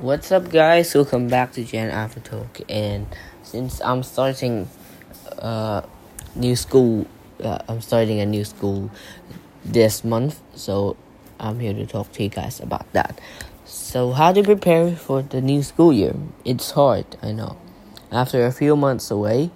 What's up, guys? Welcome back to Gen Alpha Talk. And since I'm starting uh, new school, uh, I'm starting a new school this month, so I'm here to talk to you guys about that. So, how to prepare for the new school year? It's hard, I know. After a few months away,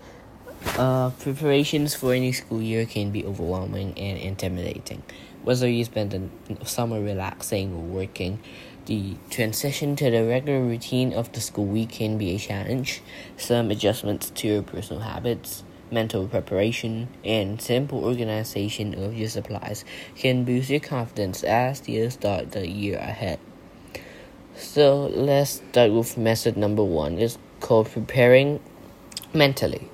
uh, preparations for any school year can be overwhelming and intimidating. Whether you spend the summer relaxing or working, the transition to the regular routine of the school week can be a challenge. Some adjustments to your personal habits, mental preparation, and simple organization of your supplies can boost your confidence as you start the year ahead. So let's start with method number one. It's called preparing mentally.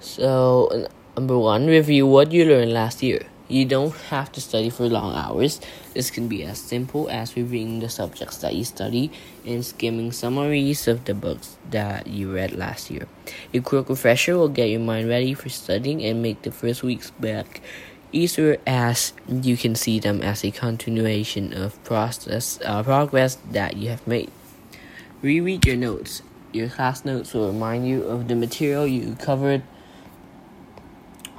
So, number one, review what you learned last year. You don't have to study for long hours. This can be as simple as reviewing the subjects that you study and skimming summaries of the books that you read last year. A quick refresher will get your mind ready for studying and make the first weeks back easier as you can see them as a continuation of process uh, progress that you have made. Reread your notes. Your class notes will remind you of the material you covered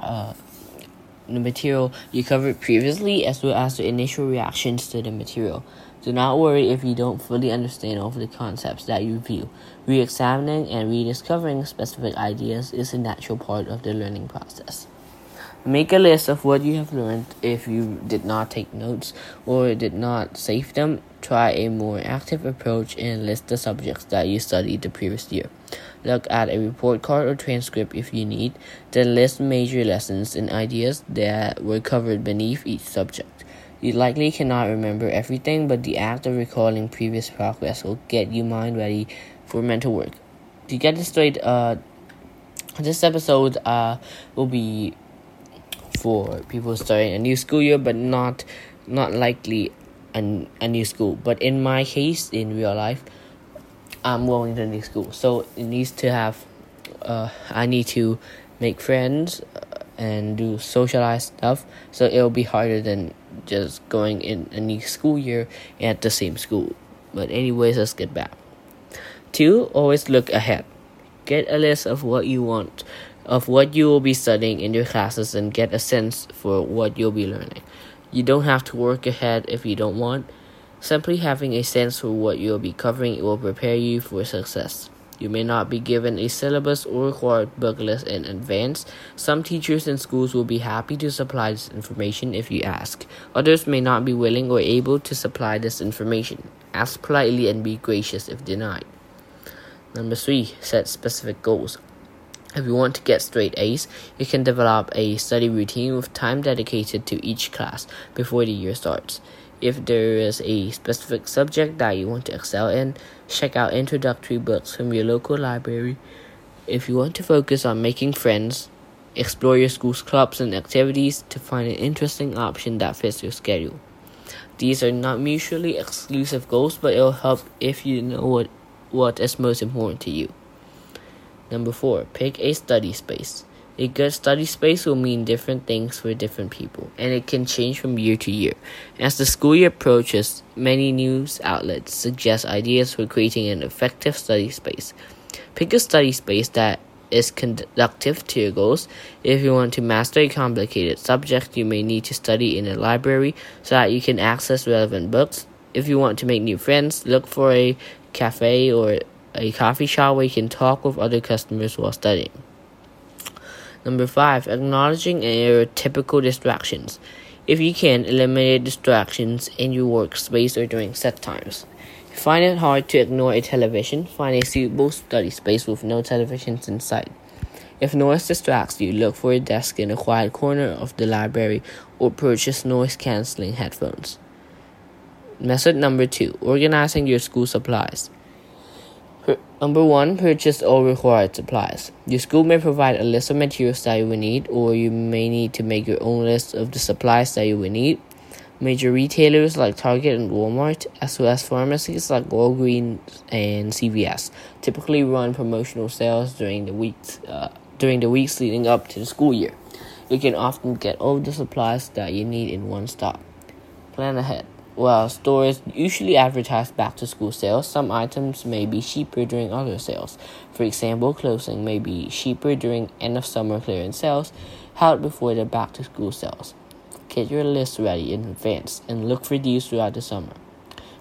uh, the material you covered previously as well as the initial reactions to the material. Do not worry if you don't fully understand all of the concepts that you view. Re examining and rediscovering specific ideas is a natural part of the learning process. Make a list of what you have learned if you did not take notes or did not save them. Try a more active approach and list the subjects that you studied the previous year. Look at a report card or transcript if you need. Then list major lessons and ideas that were covered beneath each subject. You likely cannot remember everything, but the act of recalling previous progress will get you mind ready for mental work. To get this straight, uh, this episode uh, will be for people starting a new school year, but not not likely a, a new school. But in my case, in real life, I'm going to new school, so it needs to have. Uh, I need to make friends uh, and do socialized stuff, so it'll be harder than just going in a new school year at the same school. But anyways, let's get back. Two, always look ahead. Get a list of what you want of what you will be studying in your classes and get a sense for what you'll be learning. You don't have to work ahead if you don't want. Simply having a sense for what you'll be covering will prepare you for success. You may not be given a syllabus or required book list in advance. Some teachers and schools will be happy to supply this information if you ask. Others may not be willing or able to supply this information. Ask politely and be gracious if denied. Number three, set specific goals. If you want to get straight A's, you can develop a study routine with time dedicated to each class before the year starts. If there is a specific subject that you want to excel in, check out introductory books from your local library. If you want to focus on making friends, explore your school's clubs and activities to find an interesting option that fits your schedule. These are not mutually exclusive goals, but it'll help if you know what, what is most important to you. Number four, pick a study space. A good study space will mean different things for different people, and it can change from year to year. As the school year approaches, many news outlets suggest ideas for creating an effective study space. Pick a study space that is conducive to your goals. If you want to master a complicated subject, you may need to study in a library so that you can access relevant books. If you want to make new friends, look for a cafe or a coffee shop where you can talk with other customers while studying. Number five, acknowledging your typical distractions. If you can, eliminate distractions in your workspace or during set times. Find it hard to ignore a television, find a suitable study space with no televisions in sight. If noise distracts you, look for a desk in a quiet corner of the library or purchase noise canceling headphones. Method number two organizing your school supplies. Number one, purchase all required supplies. Your school may provide a list of materials that you will need, or you may need to make your own list of the supplies that you will need. Major retailers like Target and Walmart, as well as pharmacies like Walgreens and CVS, typically run promotional sales during the weeks uh, during the weeks leading up to the school year. You can often get all the supplies that you need in one stop. Plan ahead. While stores usually advertise back to school sales, some items may be cheaper during other sales. For example, clothing may be cheaper during end of summer clearance sales held before the back to school sales. Get your list ready in advance and look for deals throughout the summer.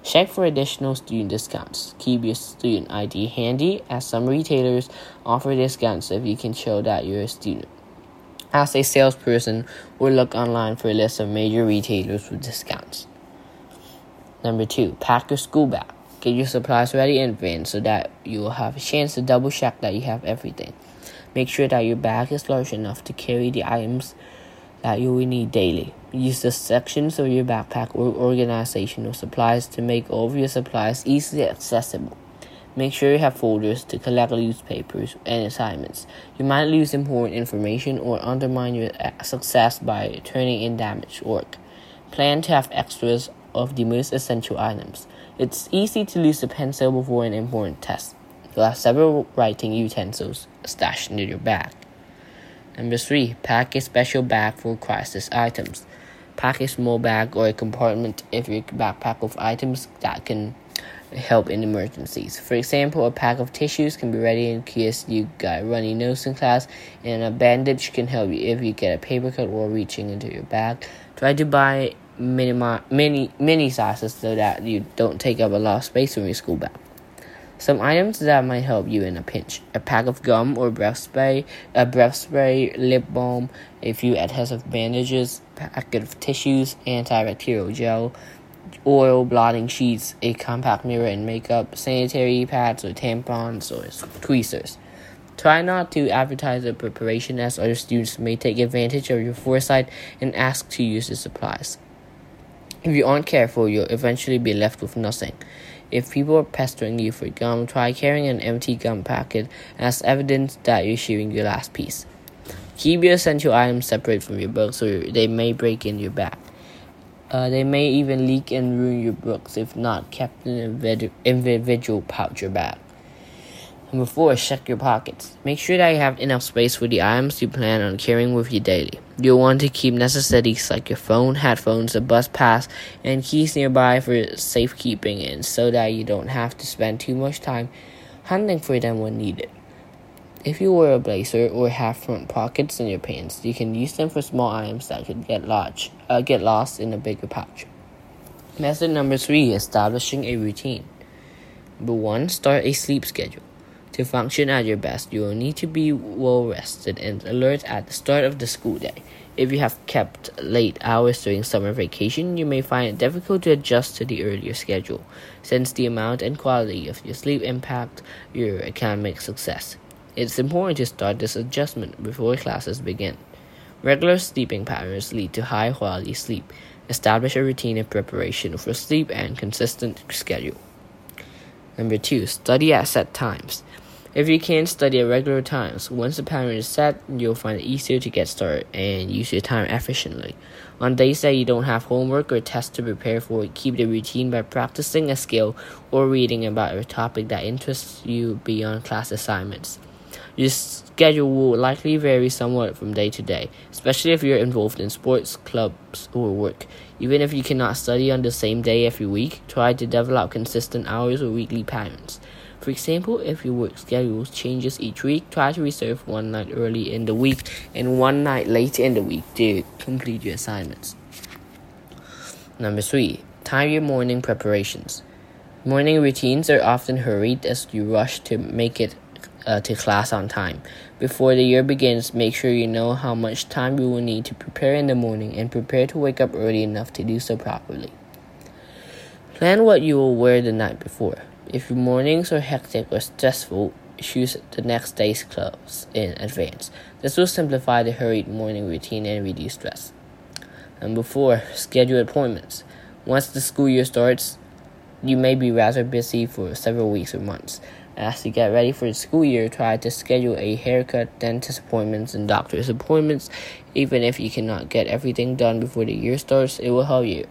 Check for additional student discounts. Keep your student ID handy as some retailers offer discounts if you can show that you're a student. As a salesperson, or look online for a list of major retailers with discounts. Number two, pack your school bag. Get your supplies ready in advance so that you will have a chance to double check that you have everything. Make sure that your bag is large enough to carry the items that you will need daily. Use the sections of your backpack or organizational supplies to make all of your supplies easily accessible. Make sure you have folders to collect loose papers and assignments. You might lose important information or undermine your success by turning in damaged work. Plan to have extras of the most essential items. It's easy to lose a pencil before an important test. You'll have several writing utensils stashed in your bag. Number three, pack a special bag for crisis items. Pack a small bag or a compartment if your backpack with items that can help in emergencies. For example, a pack of tissues can be ready in case you got a runny nose in class, and a bandage can help you if you get a paper cut while reaching into your bag. Try to buy mini, mini, mini sizes so that you don't take up a lot of space in your school bag. Some items that might help you in a pinch: a pack of gum or breath spray, a breath spray, lip balm, a few adhesive bandages, packet of tissues, antibacterial gel, oil, blotting sheets, a compact mirror and makeup, sanitary pads or tampons or tweezers. Try not to advertise the preparation as other students may take advantage of your foresight and ask to use the supplies. If you aren't careful, you'll eventually be left with nothing. If people are pestering you for gum, try carrying an empty gum packet as evidence that you're sharing your last piece. Keep your essential items separate from your books or they may break in your bag. Uh, they may even leak and ruin your books if not kept in an individual pouch or bag. Number four, check your pockets. Make sure that you have enough space for the items you plan on carrying with you daily. You'll want to keep necessities like your phone, headphones, a bus pass, and keys nearby for safekeeping and so that you don't have to spend too much time hunting for them when needed. If you wear a blazer or have front pockets in your pants, you can use them for small items that could get lost, uh, get lost in a bigger pouch. Method number three: establishing a routine. Number one: start a sleep schedule. To function at your best, you will need to be well rested and alert at the start of the school day. If you have kept late hours during summer vacation, you may find it difficult to adjust to the earlier schedule, since the amount and quality of your sleep impact your academic success. It's important to start this adjustment before classes begin. Regular sleeping patterns lead to high quality sleep. Establish a routine of preparation for sleep and consistent schedule. Number two, study at set times. If you can't study at regular times, once the pattern is set, you'll find it easier to get started and use your time efficiently. On days that you don't have homework or tests to prepare for, keep the routine by practicing a skill or reading about a topic that interests you beyond class assignments. Your schedule will likely vary somewhat from day to day, especially if you're involved in sports, clubs, or work. Even if you cannot study on the same day every week, try to develop consistent hours or weekly patterns. For example, if your work schedule changes each week, try to reserve one night early in the week and one night late in the week to complete your assignments. Number three, time your morning preparations. Morning routines are often hurried as you rush to make it uh, to class on time. Before the year begins, make sure you know how much time you will need to prepare in the morning and prepare to wake up early enough to do so properly. Plan what you will wear the night before. If your mornings are hectic or stressful, choose the next day's clothes in advance. This will simplify the hurried morning routine and reduce stress. Number four, schedule appointments. Once the school year starts, you may be rather busy for several weeks or months. As you get ready for the school year, try to schedule a haircut, dentist appointments, and doctor's appointments. Even if you cannot get everything done before the year starts, it will help you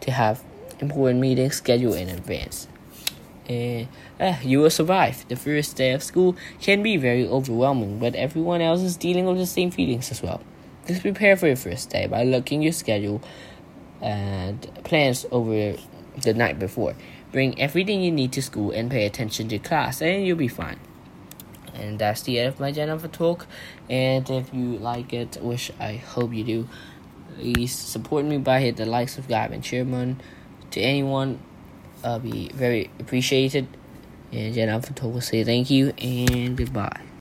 to have important meetings scheduled in advance and uh, you will survive. The first day of school can be very overwhelming, but everyone else is dealing with the same feelings as well. Just prepare for your first day by looking your schedule and plans over the night before. Bring everything you need to school and pay attention to class, and you'll be fine. And that's the end of my Gen Alpha talk. And if you like it, which I hope you do, please support me by hit the like, subscribe, and share button to anyone. I'll be very appreciated. And talk will say thank you and goodbye.